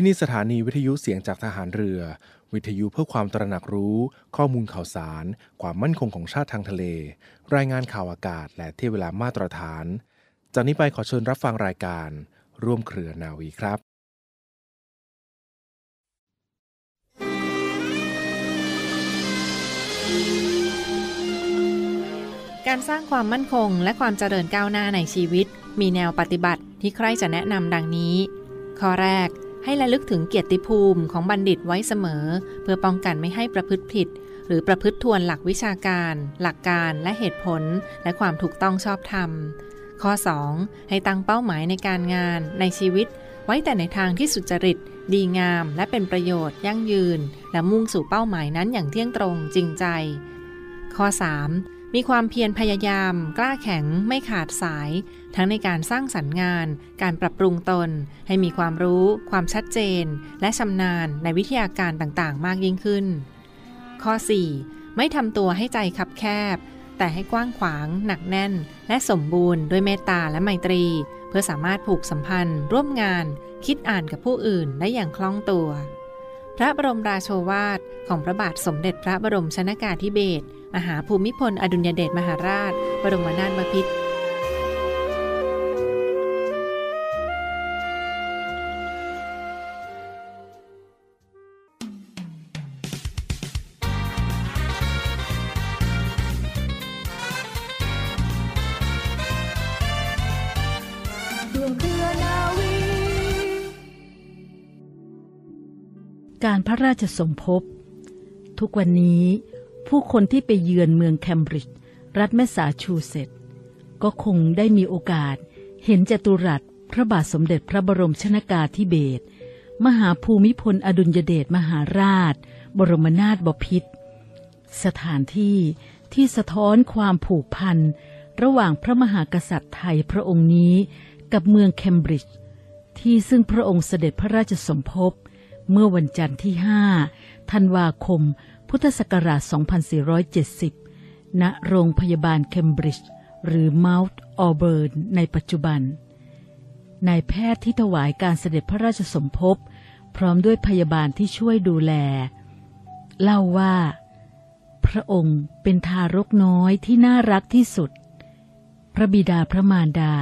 ที่นี่สถานีวิทยุเสียงจากทหารเรือ วิทยุเพื่อความตระหนักรู้ ข้อมูลข่าวสาร ความมั่นคงของชาติทางทะเล รายงานข่าวอากาศ และเที่ยเวลามาตรฐาน จากนี้ไปขอเชิญรับฟังรายการ ร่วมเครือนาวีครับการสร้างความมั่นคงและความเจริญก้าวหน้าในชีวิต มีแนวปฏิบัติที่ใครจะแนะนำดังนี้ ข้อแรก ให้ระลึกถึงเกียรติภูมิของบัณฑิตไว้เสมอ เพื่อป้องกันไม่ให้ประพฤติผิด หรือประพฤติทวนหลักวิชาการ หลักการและเหตุผล และความถูกต้องชอบธรรม ข้อ 2. ให้ตั้งเป้าหมายในการงานในชีวิต ไว้แต่ในทางที่สุจริต ดีงาม และเป็นประโยชน์ ยั่งยืน และมุ่งสู่เป้าหมายนั้นอย่างเที่ยงตรงจริงใจ ข้อ 3. มีความเพียรพยายาม กล้าแข็งไม่ขาดสาย ทั้งในการสร้างสรรค์งาน การปรับปรุงตน ให้มีความรู้ ความชัดเจน และชำนาญในวิทยาการต่างๆ มากยิ่งขึ้น ข้อ 4. ไม่ทำตัวให้ใจคับแคบ แต่ให้กว้างขวาง หนักแน่น และสมบูรณ์ด้วยเมตตาและไมตรี เพื่อสามารถผูกสัมพันธ์ ร่วมงาน คิดอ่านกับผู้อื่นได้อย่างคล่องตัว พระบรมราโชวาทของพระบาทสมเด็จพระบรมชนากาธิเบศร มหาภูมิพล อดุลยเดชมหาราช บรมนาถบพิตรร่วมเรือนาวีการพระราชสมภพ ทุกวันนี้ ผู้คนที่ไปเยือนเมืองแคมบริดจ์รัฐแมสซาชูเซตส์ก็คงได้มีโอกาส เห็นจตุรัสพระบาทสมเด็จพระบรมชนากาธิเบศรมหาภูมิพลอดุลยเดชมหาราช บรมนาถบพิตรสถานที่ที่สะท้อนความผูกพัน ระหว่างพระมหากษัตริย์ไทยพระองค์นี้กับเมืองเคมบริดจ์ที่ซึ่งพระองค์เสด็จพระราชสมภพ เมื่อวันจันทร์ที่ 5 ธันวาคม พุทธศักราช 2470 ณ โรงพยาบาลเคมบริดจ์หรือ Mount Auburn ในปัจจุบัน นายแพทย์ที่ถวายการเสด็จพระราชสมภพ พร้อมด้วยพยาบาลที่ช่วยดูแล เล่าว่า พระองค์เป็นทารกน้อยที่น่ารักที่สุด พระบิดาพระมารดา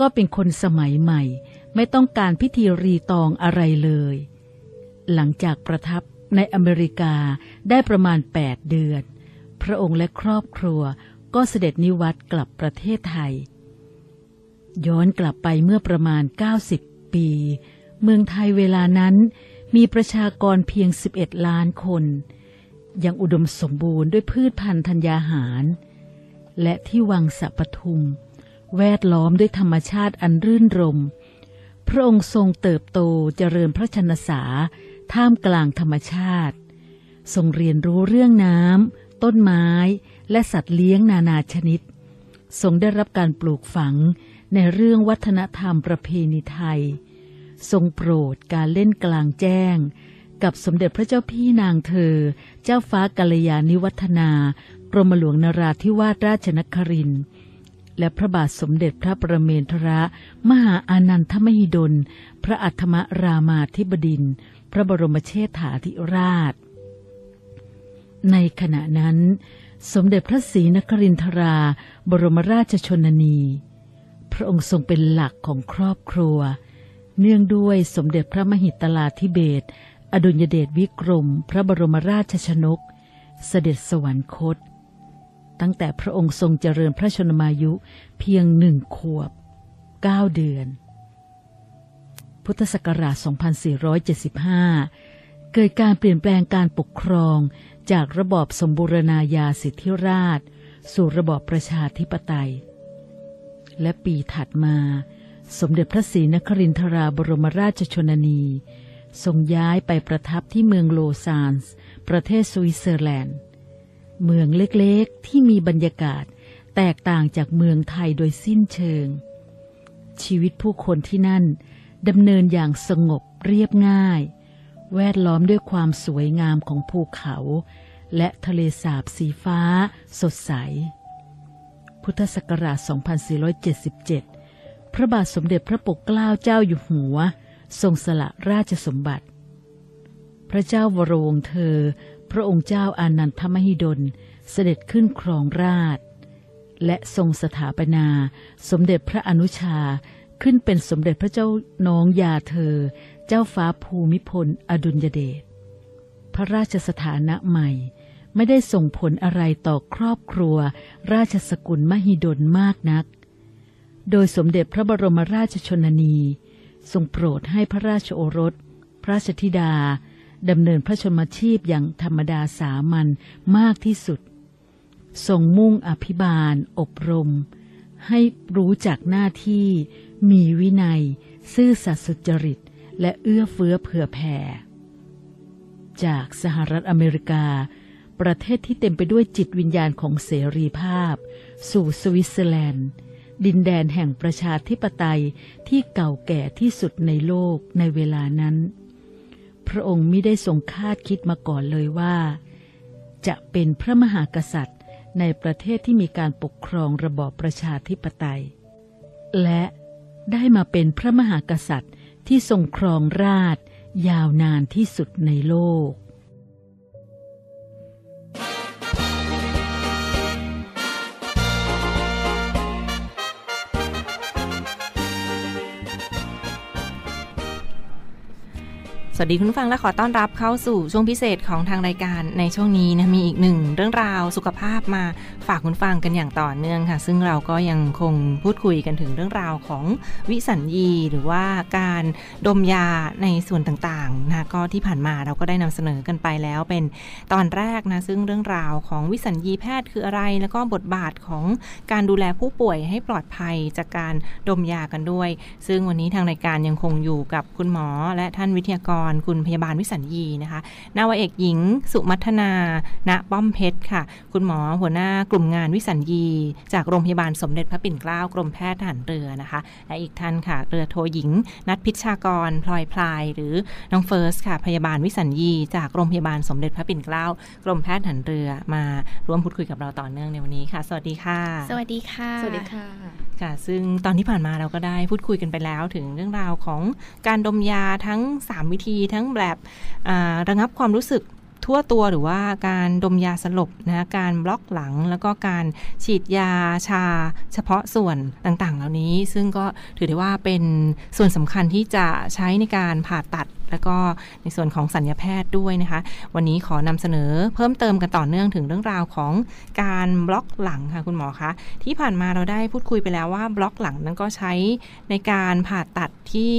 ก็เป็นคนสมัยใหม่ ไม่ต้องการพิธีรีตองอะไรเลย หลังจากประทับ ในอเมริกาได้ประมาณ 8 เดือน พระองค์และครอบครัวก็เสด็จนิวัตกลับประเทศไทย ย้อนกลับไปเมื่อประมาณ 90 ปี เมืองไทยเวลานั้นมีประชากรเพียง 11 ล้านคน ยังอุดมสมบูรณ์ด้วยพืชพันธุ์ธัญญาหาร และที่วังสะปทุม แวดล้อมด้วยธรรมชาติอันรื่นรม พระองค์ทรงเติบโตเจริญพระชนสา ท่ามกลางธรรมชาติ ทรงเรียนรู้เรื่องน้ำต้นไม้ และสัตว์เลี้ยงนานาชนิด ทรงได้รับการปลูกฝังในเรื่องวัฒนธรรมประเพณีไทย ทรงโปรดการเล่นกลางแจ้ง กับสมเด็จพระเจ้าพี่นางเธอ เจ้าฟ้ากัลยาณิวัฒนากรมหลวงนราธิวาสราชนครินทร์และพระบาทสมเด็จพระประเมนทรมหาอานันทมหิดล พระอัฏฐมรามาธิบดินทร์ พระบรมเชษฐาธิราช ในขณะนั้น สมเด็จพระศรีนครินทรา บรมราชชนนี พระองค์ทรงเป็นหลักของครอบครัว เนื่องด้วยสมเด็จพระมหิตลาธิเบศรอดุลยเดชวิกรม พระบรมราชชนก เสด็จสวรรคต ตั้งแต่พระองค์ทรงเจริญพระชนมายุเพียงหนึ่งขวบเก้าเดือน พุทธศักราช 2475 เกิดการเปลี่ยนแปลงการปกครองจากระบอบสมบูรณาญาสิทธิราช สู่ระบอบประชาธิปไตย และปีถัดมา สมเด็จพระศรีนครินทราบรมราชชนนี ทรงย้ายไปประทับที่เมืองโลซานน์ ประเทศสวิตเซอร์แลนด์ เมืองเล็กๆที่มีบรรยากาศแตกต่างจากเมืองไทยโดยสิ้นเชิง ชีวิตผู้คนที่นั่น ดำเนินอย่างสงบเรียบง่าย แวดล้อมด้วยความสวยงามของภูเขา และทะเลสาบสีฟ้าสดใส พุทธศักราช 2477 พระบาทสมเด็จพระปกเกล้าเจ้าอยู่หัว ทรงสละราชสมบัติ พระเจ้าวรวงเธอ พระองค์เจ้าอานันทมหิดล เสด็จขึ้นครองราชและทรงสถาปนา สมเด็จพระอนุชา ขึ้นเป็นสมเด็จพระเจ้าน้องยาเธอ เจ้าฟ้าภูมิพล อดุลยเดช พระราชสถานะใหม่ ไม่ได้ส่งผลอะไรต่อครอบครัว ราชสกุลมหิดลมากนัก โดยสมเด็จพระบรมราชชนนี ทรงโปรดให้พระราชโอรส พระราชธิดาดำเนินพระชนมชีพอย่างธรรมดาสามัญมากที่สุด ทรงมุ่งอภิบาล อบรม ให้รู้จักหน้าที่ มีวินัย ซื่อสัตย์สุจริต และเอื้อเฟื้อเผื่อแผ่ จากสหรัฐอเมริกา ประเทศที่เต็มไปด้วยจิตวิญญาณของเสรีภาพ สู่สวิตเซอร์แลนด์ ดินแดนแห่งประชาธิปไตยที่เก่าแก่ที่สุดในโลกในเวลานั้น พระองค์ไม่ได้ทรงคาดคิดมาก่อนเลยว่า จะเป็นพระมหากษัตริย์ ในประเทศที่มีการปกครองระบอบประชาธิปไตย และได้มาเป็นพระมหากษัตริย์ที่ทรงครองราชยาวนานที่สุดในโลก สวัสดีคุณฟังและขอต้อนรับเข้าสู่ช่วงพิเศษของทางรายการในช่วงนี้นะมีอีกหนึ่งเรื่องราวสุขภาพมาฝากคุณฟังกันอย่างต่อเนื่องค่ะ ซึ่งเราก็ยังคงพูดคุยกันถึงเรื่องราวของวิสัญญีหรือว่าการดมยาในส่วนต่างๆนะก็ที่ผ่านมาเราก็ได้นำเสนอกันไปแล้วเป็นตอนแรกนะซึ่งเรื่องราวของวิสัญญีแพทย์คืออะไร แล้วก็บทบาทของการดูแลผู้ป่วยให้ปลอดภัยจากการดมยากันด้วย ซึ่งวันนี้ทางรายการยังคงอยู่กับคุณหมอและท่านวิทยากรคุณพยาบาลวิสัญญีนะคะนาวาเอกหญิง สุมัทนา ณ ป้อมเพชรค่ะ คุณหมอหัวหน้ากลุ่มงานวิสัญญี จากโรงพยาบาลสมเด็จพระปิ่นเกล้ากรมแพทย์ทหารเรือนะคะ และอีกท่านค่ะ เรือโทหญิง นัทพิชชากร พลอยพลาย หรือน้องเฟิร์สค่ะ พยาบาลวิสัญญี จากโรงพยาบาลสมเด็จพระปิ่นเกล้ากรมแพทย์ทหารเรือมาร่วมพูดคุยกับเราต่อเนื่องในวันนี้ค่ะ สวัสดีค่ะ สวัสดีค่ะ สวัสดีค่ะค่ะ ซึ่งตอนที่ผ่านมาเราก็ได้พูดคุยกันไปแล้ว ถึงเรื่องราวของการดมยาทั้ง 3 วิธีทั้งแบบระงับความรู้สึกทั่วตัวหรือว่าการดมยาสลบนะการบล็อกหลังแล้วก็การฉีดยาชาเฉพาะส่วนต่างๆ เหล่านี้ ซึ่งก็ถือได้ว่าเป็นส่วนสำคัญที่จะใช้ในการผ่าตัด แล้วก็ในส่วนของสัญญาแพทย์ด้วยนะคะ วันนี้ขอนำเสนอเพิ่มเติมกันต่อเนื่องถึงเรื่องราวของการบล็อกหลังค่ะคุณหมอคะที่ผ่านมาเราได้พูดคุยไปแล้วว่าบล็อกหลังนั้นก็ใช้ในการผ่าตัดที่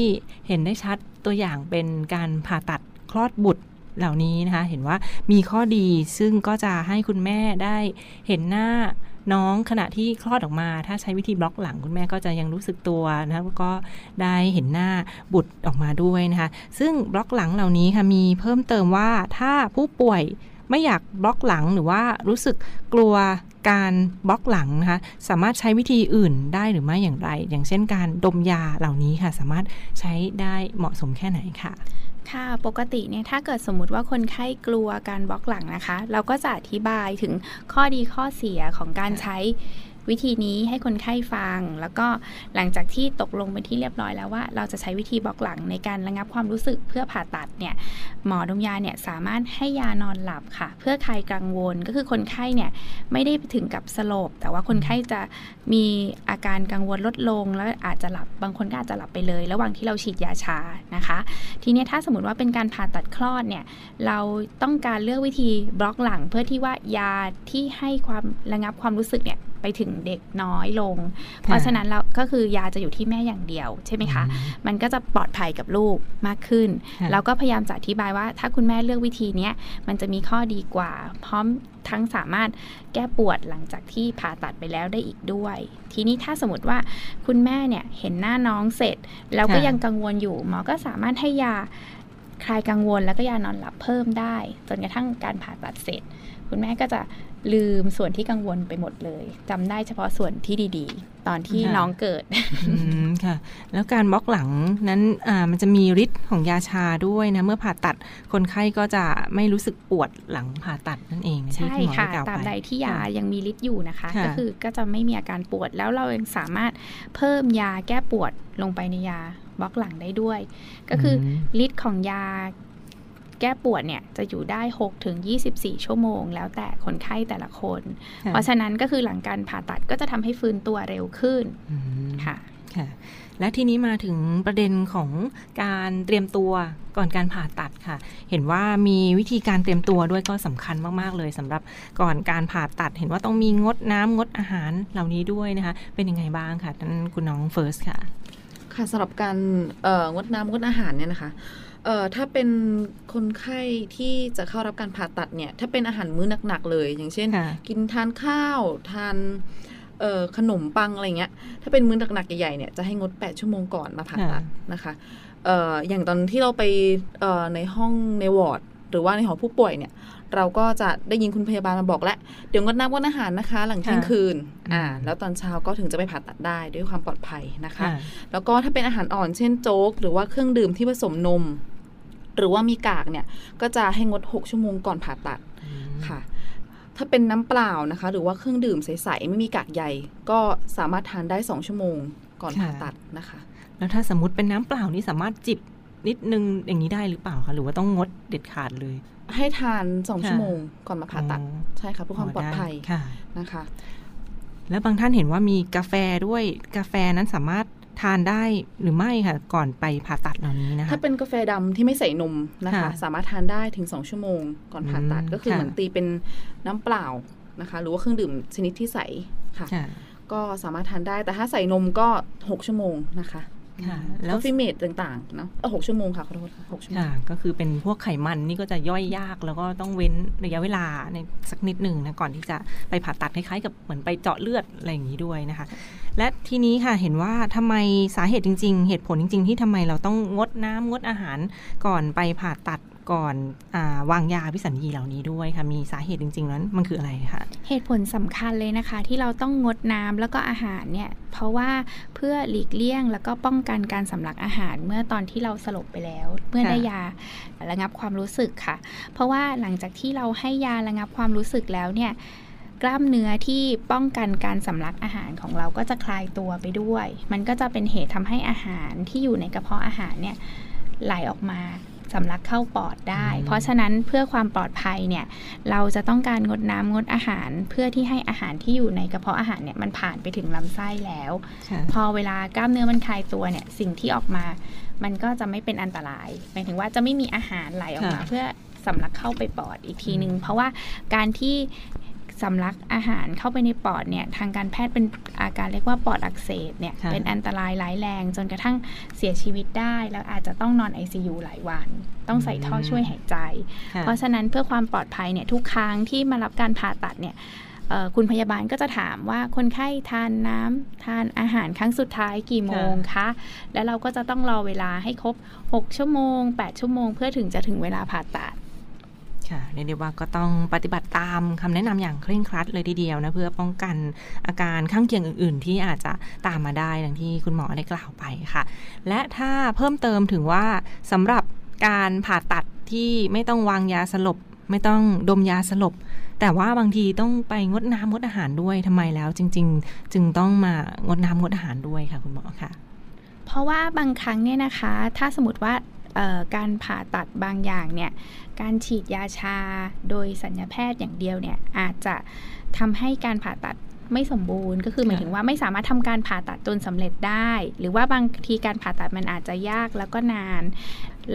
เห็นได้ชัดตัวอย่างเป็นการผ่าตัดคลอดบุตรเหล่านี้นะคะ เห็นว่ามีข้อดีซึ่งก็จะให้คุณแม่ได้เห็นหน้า น้องขณะที่คลอดออกมา ถ้าใช้วิธีบล็อกหลังคุณแม่ก็จะยังรู้สึกตัวนะคะแล้วก็ได้เห็นหน้าบุตรออกมาด้วยนะคะ ซึ่งบล็อกหลังเหล่านี้ค่ะมีเพิ่มเติมว่าถ้าผู้ป่วยไม่อยากบล็อกหลังหรือว่ารู้สึกกลัวการบล็อกหลังนะคะสามารถใช้วิธีอื่นได้หรือไม่อย่างไร อย่างเช่นการดมยาเหล่านี้ค่ะ สามารถใช้ได้เหมาะสมแค่ไหนค่ะ ค่ะปกติเนี่ยถ้าเกิดสมมติว่าคนไข้กลัวการบล็อกหลังนะคะ เราก็จะอธิบายถึงข้อดีข้อเสียของการใช้ วิธีนี้ให้คนไข้ฟัง แล้วก็หลังจากที่ตกลงเป็นที่เรียบร้อยแล้วว่า เราจะใช้วิธีบล็อกหลังในการระงับความรู้สึกเพื่อผ่าตัดเนี่ยหมอดมยาเนี่ยสามารถให้ยานอนหลับค่ะ เพื่อคลายกังวลก็คือคนไข้เนี่ยไม่ได้ถึงกับสลบ แต่ว่าคนไข้จะมีอาการกังวลลดลง แล้วอาจจะหลับบางคนก็อาจจะหลับไปเลย ระหว่างที่เราฉีดยาชานะคะ ทีนี้ถ้าสมมติว่าเป็นการผ่าตัดคลอดเนี่ยเราต้องการเลือกวิธีบล็อกหลังเพื่อที่ว่ายาที่ให้ความระงับความรู้สึกเนี่ยไปถึงเด็กน้อยลง เพราะฉะนั้นเราก็คือยาจะอยู่ที่แม่อย่างเดียวใช่ไหมคะ มันก็จะปลอดภัยกับลูกมากขึ้นค่ะแล้วก็พยายามจะอธิบายว่า ถ้าคุณแม่เลือกวิธีเนี้ยมันจะมีข้อดีกว่า พร้อมทั้งสามารถแก้ปวดหลังจากที่ผ่าตัดไปแล้วได้อีกด้วย ทีนี้ถ้าสมมติว่าคุณแม่เนี่ยเห็นหน้าน้องเสร็จ แล้วก็ค่ะยังกังวลอยู่หมอก็สามารถให้ยาคลายกังวลแล้วก็ยานอนหลับเพิ่มได้ จนกระทั่งการผ่าตัดเสร็จ คุณแม่ก็จะลืมส่วนที่กังวลไปหมดเลยจำได้เฉพาะส่วนที่ดีๆ ตอนที่ค่ะน้องเกิดอืมค่ะ แล้วการบล็อกหลังนั้นอ่ามันจะมีฤทธิ์ของยาชาด้วยนะ เมื่อผ่าตัดคนไข้ก็จะไม่รู้สึกปวดหลังผ่าตัดนั่นเองที่ใช่คุณหมอค่ะได้กล่าวตราบไปใดที่ยาค่ะยังมีฤทธิ์อยู่นะคะค่ะก็คือก็จะไม่มีอาการปวดแล้วเรายังสามารถเพิ่มยาแก้ปวดลงไปในยาบล็อกหลังได้ด้วย ก็คืออมฤทธิ์ของยา แก้ปวดเนี่ยจะอยู่ได้6ถึง24 ชั่วโมง แล้วแต่คนไข้แต่ละคนค่ะเพราะฉะนั้นก็คือหลังการผ่าตัดก็จะทำให้ฟื้นตัวเร็วขึ้นอืมค่ะค่ะและทีนี้มาถึงประเด็นของการเตรียมตัวก่อนการผ่าตัดค่ะ เห็นว่ามีวิธีการเตรียมตัวด้วยก็สำคัญมาก ๆ เลยสำหรับก่อนการผ่าตัด เห็นว่าต้องมีงดน้ำงดอาหารเหล่านี้ด้วยนะคะ เป็นยังไงบ้างค่ะท่านคุณน้องเฟิร์สค่ะ ค่ะสำหรับการเอ่องดน้ำงดอาหารเนี่ยนะคะเอ่อถ้าเป็นคนไข้ที่จะเข้ารับการผ่าตัดเนี่ย ถ้าเป็นอาหารมื้อหนักๆเลย อย่างเช่น ค่ะ กินทานข้าวทานเอ่อขนมปังอะไรเงี้ย ถ้าเป็นมื้อหนักๆใหญ่ๆเนี่ยจะให้งด 8 ชั่วโมงก่อนมาผ่าตัดนะคะเอ่ออย่างตอนที่เราไปเอ่อในห้องในวอร์ด หรือว่าในหอผู้ป่วยเนี่ย เราก็จะได้ยินคุณพยาบาลมาบอกแล้วเดี๋ยวงดน้ำงดอาหารนะคะ หลังเที่ยงคืนอ่าแล้วตอนเช้าก็ถึงจะไปผ่าตัดได้ด้วยความปลอดภัยนะคะค่ะแล้วก็ถ้าเป็นอาหารอ่อนเช่นโจ๊ก หรือว่าเครื่องดื่มที่ผสมนม หรือว่ามีกากเนี่ยก็จะให้งด 6 ชั่วโมงก่อนผ่าตัดค่ะ ถ้าเป็นน้ำเปล่านะคะ หรือว่าเครื่องดื่มใสๆไม่มีกากใยก็สามารถทานได้ 2 ชั่วโมงก่อนค่ะผ่าตัดนะคะ แล้วถ้าสมมติเป็นน้ำเปล่านี่สามารถจิบนิดนึงอย่างนี้ได้หรือเปล่าคะหรือว่าต้องงดเด็ดขาดเลย ให้ทาน2ค่ะชั่วโมงก่อนมาผ่าตัดอ๋อใช่ค่ะเพื่อความปลอดภัยค่ะนะคะ แล้วบางท่านเห็นว่ามีกาแฟด้วยกาแฟนั้นสามารถ ทานได้หรือไม่ค่ะ ก่อนไปผ่าตัดเหล่านี้นะคะ ถ้าเป็นกาแฟดำที่ไม่ใส่นมนะคะค่ะสามารถทานได้ถึง 2 ชั่วโมง ก่อนผ่าตัดอืมก็คือค่ะเหมือนตีเป็นน้ำเปล่านะคะ หรือว่าเครื่องดื่มชนิดที่ใสค่ะค่ะ ก็สามารถทานได้แต่ถ้าใส่นมก็ 6 ชั่วโมงนะคะ ค่ะ แล้แล้ววฟิเมตต่างๆเนาะเออหกชั่วโมงค่ะขอโทษค่ะหกชั่วโมงค่ะก็คือเป็นพวกไขมันนี่ก็จะย่อยยากแล้วก็ต้องเว้นระยะเวลาในสักนิดหนึ่งนะก่อนที่จะไปผ่าตัดคล้ายๆกับเหมือนไปเจาะเลือดอะไรอย่างนี้ด้วยนะคะ และทีนี้ค่ะเห็นว่าทำไมสาเหตุจริง ๆ เหตุผลจริง ๆ ที่ทำไมเราต้องงดน้ำงดอาหารก่อนไปผ่าตัด ก่อนอวางยาพิสัญญีเหล่านี้ด้วยค่ะ มีสาเหตุจริง ๆ นั้นมันคืออะไรคะเหตุผลสำคัญเลยนะคะ ที่เราต้องงดน้ำแล้วก็อาหารเนี่ยเพราะว่าเพื่อหลีกเลี่ยง แล้วก็ป้องกันการสำลักอาหารเมื่อตอนที่เราสลบไปแล้ว เมื่อได้ยาระงับความรู้สึกค่ะ เพราะว่าหลังจากที่เราให้ยาระงับความรู้สึกแล้วเนี่ยกล้ามเนื้อที่ป้องกันการสำลักอาหารของเราก็จะคลายตัวไปด้วย มันก็จะเป็นเหตุทำให้อาหารที่อยู่ในกระเพาะอาหารเนี่ยไหลออกมา สำลักเข้าปอดได้อืมเพราะฉะนั้นเพื่อความปลอดภัยเนี่ยเราจะต้องการงดน้ำงดอาหาร เพื่อที่ให้อาหารที่อยู่ในกระเพาะอาหารเนี่ยมันผ่านไปถึงลำไส้แล้วค่ะพอเวลากล้ามเนื้อมันคลายตัวเนี่ยสิ่งที่ออกมามันก็จะไม่เป็นอันตรายหมายถึงว่าจะไม่มีอาหารไหลออกมาค่ะเพื่อสำลักเข้าไปปอดอีกทีนึง เพราะว่าการที่ สำลักอาหารเข้าไปในปอดเนี่ยทางการแพทย์เป็นอาการเรียกว่าปอดอักเสบเนี่ยค่ะเป็นอันตรายร้ายแรงจนกระทั่งเสียชีวิตได้ แล้วอาจจะต้องนอน ICU หลายวัน ต้องใส่ท่อช่วยหายใจค่ะเพราะฉะนั้นเพื่อความปลอดภัยเนี่ยทุกครั้งที่มารับการผ่าตัดเนี่ยเอ่อคุณพยาบาลก็จะถามว่าคนไข้ทานน้ำทานอาหารครั้งสุดท้ายกี่โมงคะ แล้วเราก็จะต้องรอเวลาให้ครบ 6 ชั่วโมง 8 ชั่วโมง เพื่อถึงจะถึงเวลาผ่าตัด ค่ะเรียกได้ว่าก็ต้องปฏิบัติตามคำแนะนำอย่างเคร่งครัดเลยทีเดียวนะเพื่อป้องกันอาการข้างเคียงอื่น ๆ ที่อาจจะตามมาได้ดังที่คุณหมอได้กล่าวไปค่ะ และถ้าเพิ่มเติมถึงว่าสำหรับการผ่าตัดที่ไม่ต้องวางยาสลบ ไม่ต้องดมยาสลบ แต่ว่าบางทีต้องไปงดน้ำงดอาหารด้วยทำไมแล้ว จริง ๆ จึงต้องมางดน้ำงดอาหารด้วยค่ะคุณหมอค่ะ เพราะว่าบางครั้งเนี่ยนะคะ ถ้าสมมติว่า การผ่าตัดบางอย่างเนี่ยการฉีดยาชาโดยสัญญาแพทย์อย่างเดียวเนี่ยอาจจะทำให้การผ่าตัดไม่สมบูรณ์ก็คือหมายถึงว่าไม่สามารถทำการผ่าตัดจนสำเร็จได้ หรือว่าบางทีการผ่าตัดมันอาจจะยากแล้วก็นาน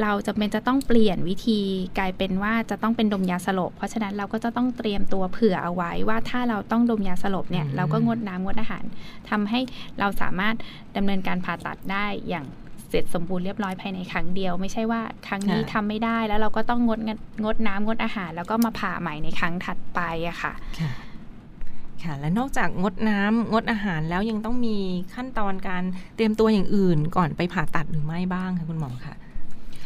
เราจะเป็นจะต้องเปลี่ยนวิธีกลายเป็นว่าจะต้องเป็นดมยาสลบ เพราะฉะนั้นเราก็จะต้องเตรียมตัวเผื่อเอาไว้ว่าถ้าเราต้องดมยาสลบเนี่ยเราก็งดน้ำงดอาหารทำให้เราสามารถดำเนินการผ่าตัดได้อย่าง เสร็จสมบูรณ์เรียบร้อยภายในครั้งเดียว ไม่ใช่ว่าครั้งนี้ค่ะทำไม่ได้แล้วเราก็ต้องงดงดงดน้ำงดอาหาร แล้วก็มาผ่าใหม่ในครั้งถัดไปอะค่ะค่ะค่ะและนอกจากงดน้ำงดอาหารแล้วยังต้องมีขั้นตอนการเตรียมตัวอย่างอื่น ก่อนไปผ่าตัดหรือไม่บ้างคะคุณหมอคะ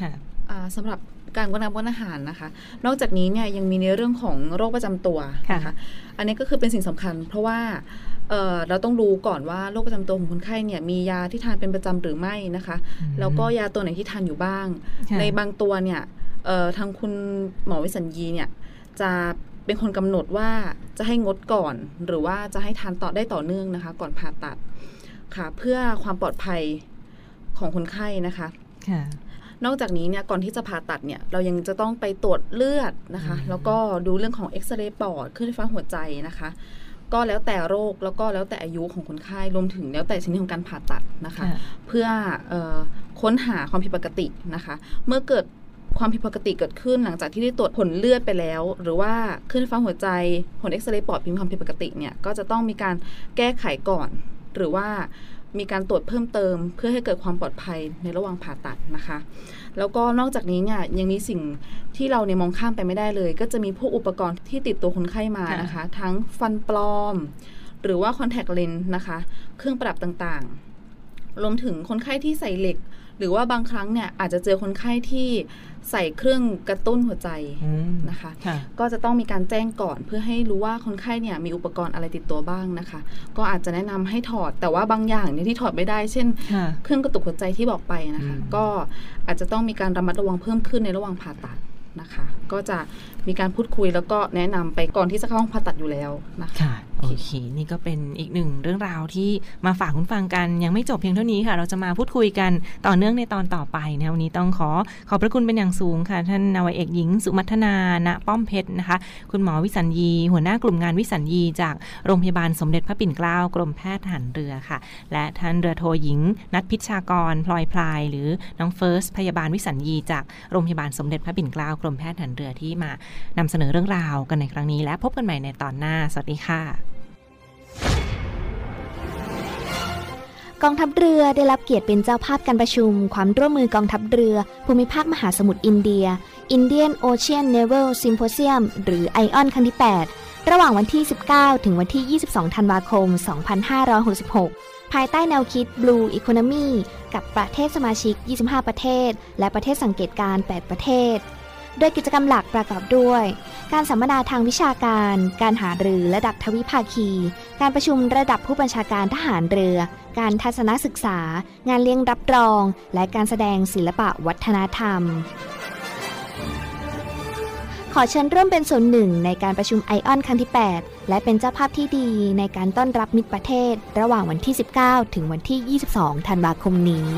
ค่ะอ่าสำหรับการงดน้ำงดอาหารนะคะ นอกจากนี้เนี่ยยังมีในเรื่องของโรคประจำตัวนะคะค่ะอันนี้ก็คือเป็นสิ่งสำคัญ เพราะว่า เอ่อเราต้องรู้ก่อนว่าโรคประจำตัวของคนไข้เนี่ยมียาที่ทานเป็นประจำหรือไม่นะคะ แล้วก็ยาตัวไหนที่ทานอยู่บ้างค่ะในบางตัวเนี่ยเอ่อทางคุณหมอวิสัญญีเนี่ยจะเป็นคนกำหนดว่าจะให้งดก่อน หรือว่าจะให้ทานต่อได้ต่อเนื่องนะคะ ก่อนผ่าตัดค่ะ เพื่อความปลอดภัยของคนไข้นะคะค่ะนอกจากนี้เนี่ยก่อนที่จะผ่าตัดเนี่ยเรายังจะต้องไปตรวจเลือดนะคะอืมแล้วก็ดูเรื่องของเอ็กซเรย์ปอดคลื่นไฟฟ้าหัวใจนะคะ ก็แล้วแต่โรคแล้วก็แล้วแต่อายุของคนไข้รวมถึงแล้วแต่ชนิดของการผ่าตัดนะคะค่ะเพื่อเออค้นหาความผิดปกตินะคะ เมื่อเกิดความผิดปกติเกิดขึ้นหลังจากที่ได้ตรวจผลเลือดไปแล้ว หรือว่าคลื่นไฟฟ้าหัวใจผลเอ็กซเรย์ปอดมีความผิดปกติเนี่ยก็จะต้องมีการแก้ไขก่อน หรือว่ามีการตรวจเพิ่มเติม เพื่อให้เกิดความปลอดภัยในระหว่างผ่าตัดนะคะ แล้วก็นอกจากนี้เนี่ยยังมีสิ่งที่เราเนี่ยมองข้ามไปไม่ได้เลย ก็จะมีพวกอุปกรณ์ที่ติดตัวคนไข้มานะคะ ทั้งฟันปลอม หรือว่าคอนแทคเลนส์นะคะ เครื่องประดับต่างๆ รวมถึงคนไข้ที่ใส่เหล็ก หรือว่าบางครั้งเนี่ยอาจจะเจอคนไข้ที่ใส่เครื่องกระตุ้นหัวใจอืมนะคะค่ะก็จะต้องมีการแจ้งก่อนเพื่อให้รู้ว่าคนไข้เนี่ยมีอุปกรณ์อะไรติดตัวบ้างนะคะ ก็อาจจะแนะนำให้ถอด แต่ว่าบางอย่างเนี่ยที่ถอดไม่ได้ เช่นค่ะเครื่องกระตุกหัวใจที่บอกไปนะคะอืมก็อาจจะต้องมีการระมัดระวังเพิ่มขึ้นในระหว่างผ่าตัดนะคะ ก็จะ มีการพูดคุยแล้วก็แนะนำไปก่อนที่จะเข้าห้องผ่าตัดอยู่แล้วนะคะค่ะโอเคนี่ก็เป็นอีกหนึ่งเรื่องราวที่มาฝากคุณฟังกันยังไม่จบเพียงเท่านี้ค่ะ เราจะมาพูดคุยกันต่อเนื่องในตอนต่อไปนะวันนี้ต้องขอขอบพระคุณเป็นอย่างสูงค่ะ ท่านนาวาเอกหญิง สุมัทนาณป้อมเพชรนะคะ คุณหมอวิสัญญี หัวหน้ากลุ่มงานวิสัญญี จากโรงพยาบาลสมเด็จพระปิ่นเกล้ากรมแพทย์ทหารเรือค่ะ และท่านเรือโทหญิง นัทพิชชากรพลอยพลาย หรือน้องเฟิร์สพยาบาลวิสัญญีจากโรงพยาบาลสมเด็จพระปิ่นเกล้ากรมแพทย์ทหารเรือที่มานำเสนอเรื่องราวกันในครั้งนี้ และพบกันใหม่ในตอนหน้า สวัสดีค่ะ กองทัพเรือได้รับเกียรติเป็นเจ้าภาพการประชุม ความร่วมมือกองทัพเรือ ภูมิภาคมหาสมุทรอินเดีย Indian Ocean Naval Symposium หรือ ION ครั้งที่ 8 ระหว่างวันที่ 19 ถึงวันที่ 22 ธันวาคม 2566 ภายใต้แนวคิด Blue Economy กับประเทศสมาชิก 25 ประเทศ และประเทศสังเกตการณ์8ประเทศ โดยกิจกรรมหลักประกอบด้วย การสัมมนาทางวิชาการ การหารือระดับทวิภาคี การประชุมระดับผู้บัญชาการทหารเรือ การทัศนศึกษา งานเลี้ยงรับรอง และการแสดงศิลปะวัฒนธรรม ขอเชิญร่วมเป็นส่วนหนึ่งในการประชุมไอออนครั้งที่ 8 และเป็นเจ้าภาพที่ดีในการต้อนรับมิตรประเทศ ระหว่างวันที่ 19 ถึงวันที่ 22 ธันวาคมนี้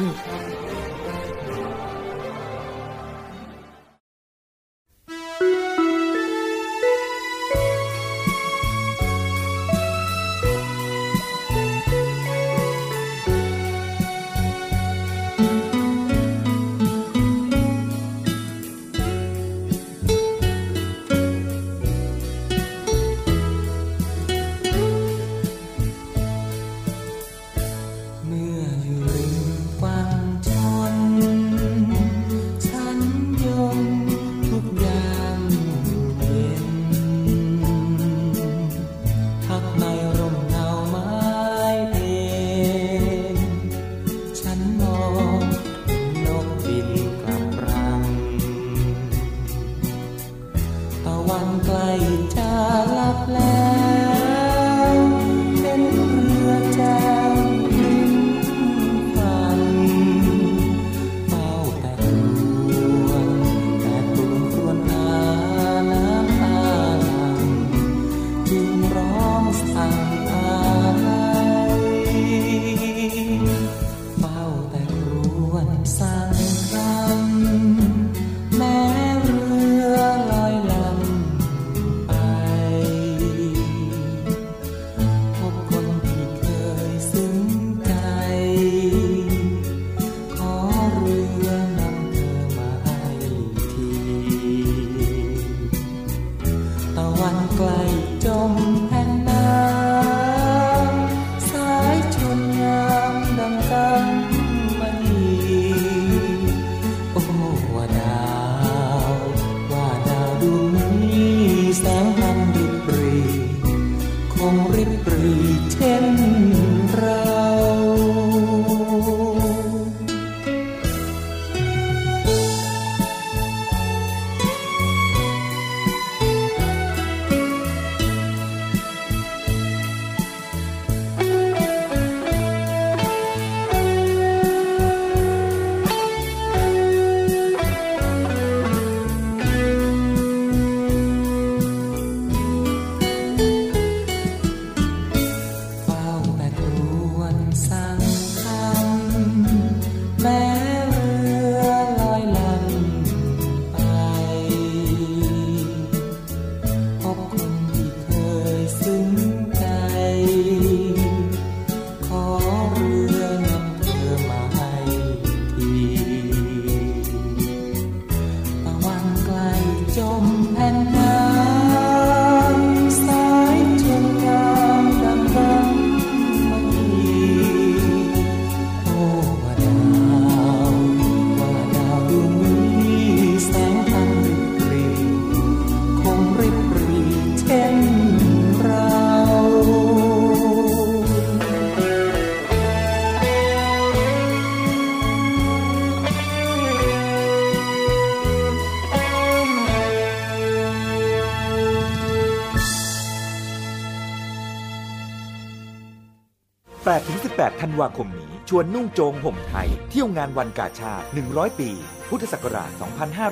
วาคมนี้ชวนนุ่งโจงห่มไทย เที่ยวงานวันกาชาติ 100 ปี พุทธศักราช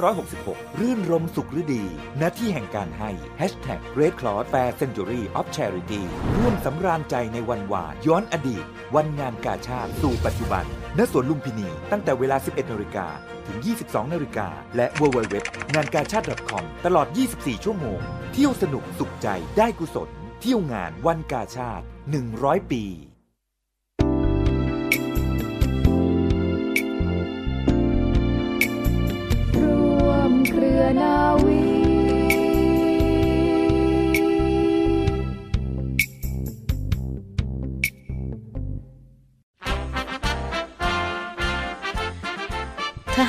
2566 รื่นรมสุขฤดีณที่แห่งการให้ Hashtag Red Cross Fair Century of Charity ร่วมสำราญใจในวันวานย้อนอดีต วันงานกาชาติสู่ปัจจุบัน ณ สวนลุมพินีตั้งแต่เวลา 11 นาฬิกาถึง 22 นาฬิกา และ www งานกาชาติ .com ตลอด 24 ชั่วโมง เที่ยวสนุกสุขใจได้กุศล เที่ยวงานวันกาชาติ 100 ปี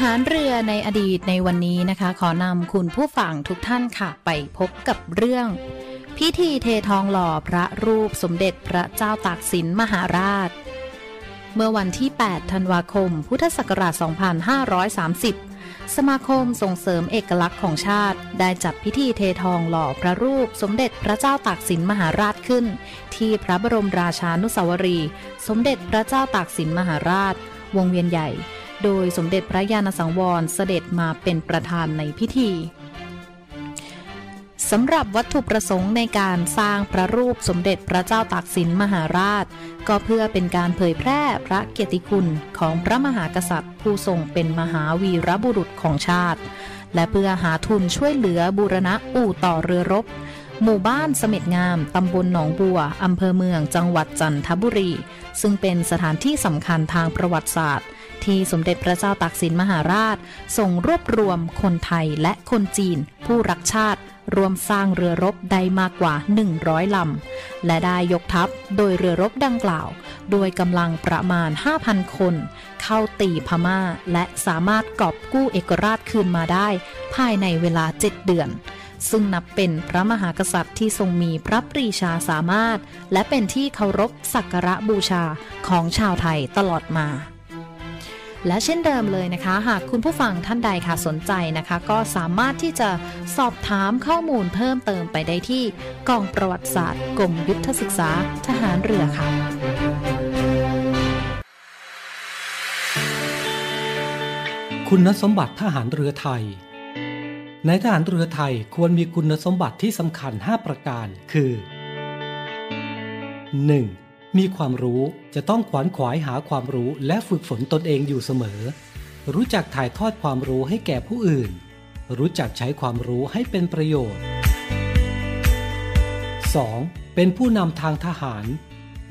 หารเรือในอดีตในวันนี้นะคะ ขอนำคุณผู้ฟังทุกท่านค่ะ ไปพบกับเรื่อง พิธีเททองหล่อพระรูปสมเด็จพระเจ้าตากสินมหาราช เมื่อวันที่ 8 ธันวาคม พุทธศักราช 2530 สมาคมส่งเสริมเอกลักษณ์ของชาติ ได้จัดพิธีเททองหล่อพระรูปสมเด็จพระเจ้าตากสินมหาราชขึ้น ที่พระบรมราชานุสาวรีย์สมเด็จพระเจ้าตากสินมหาราช วงเวียนใหญ่ โดยสมเด็จพระญาณสังวรเสด็จมาเป็นประธานในพิธีสำหรับวัตถุประสงค์ในการสร้างพระรูปสมเด็จพระเจ้าตากสินมหาราช ก็เพื่อเป็นการเผยแพร่พระเกียรติคุณของพระมหากษัตริย์ ผู้ทรงเป็นมหาวีรบุรุษของชาติ และเพื่อหาทุนช่วยเหลือบูรณะอู่ต่อเรือรบ หมู่บ้านเสม็ดงาม ตำบลหนองบัว อำเภอเมืองจังหวัดจันทบุรี ซึ่งเป็นสถานที่สำคัญทางประวัติศาสตร์ ที่สมเด็จพระเจ้าตากสินมหาราชส่งรวบรวมคนไทยและคนจีน ผู้รักชาติรวมสร้างเรือรบได้มากกว่า 100 ลำ และได้ยกทัพโดยเรือรบดังกล่าว โดยกำลังประมาณ 5,000 คน เข้าตีพม่า และสามารถกอบกู้เอกราชคืนมาได้ ภายในเวลา 7 เดือน ซึ่งนับเป็นพระมหากษัตริย์ที่ทรงมีพระปรีชาสามารถ และเป็นที่เคารพสักการะบูชาของชาวไทยตลอดมา และเช่นเดิมเลยนะคะ หากคุณผู้ฟังท่านใดค่ะสนใจนะคะ ก็สามารถที่จะสอบถามข้อมูลเพิ่มเติมไปได้ที่กองประวัติศาสตร์กรมยุทธศึกษาทหารเรือค่ะ คุณสมบัติทหารเรือไทย ในทหารเรือไทยควรมีคุณสมบัติที่สำคัญ 5 ประการคือ 1. มีความรู้จะต้องขวนขวายหาความรู้และฝึกฝนตนเองอยู่เสมอ รู้จักถ่ายทอดความรู้ให้แก่ผู้อื่น รู้จักใช้ความรู้ให้เป็นประโยชน์ 2. เป็นผู้นำทางทหาร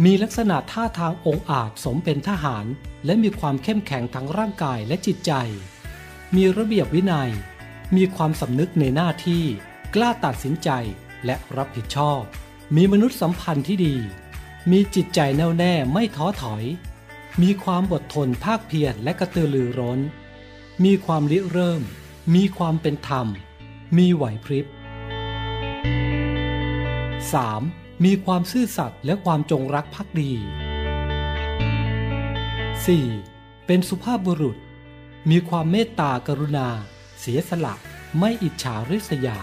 มีลักษณะท่าทางองอาจสมเป็นทหาร และมีความเข้มแข็งทั้งร่างกายและจิตใจ มีระเบียบวินัย มีความสำนึกในหน้าที่ กล้าตัดสินใจและรับผิดชอบ มีมนุษยสัมพันธ์ที่ดี มีจิตใจแน่วแน่ไม่ท้อถอย มีความอดทนภาคเพียรและกระตือรือร้น มีความริเริ่ม มีความเป็นธรรม มีไหวพริบ 3. มีความซื่อสัตย์และความจงรักภักดี 4. เป็นสุภาพบุรุษ มีความเมตตากรุณา เสียสละ ไม่อิจฉาริษยา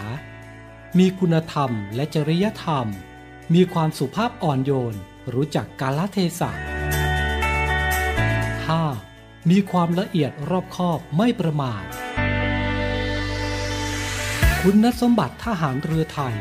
มีคุณธรรมและจริยธรรม มีความสุภาพอ่อนโยน รู้จักกาลเทศะ 5. มีความละเอียดรอบคอบไม่ประมาท คุณสมบัติทหารเรือไทย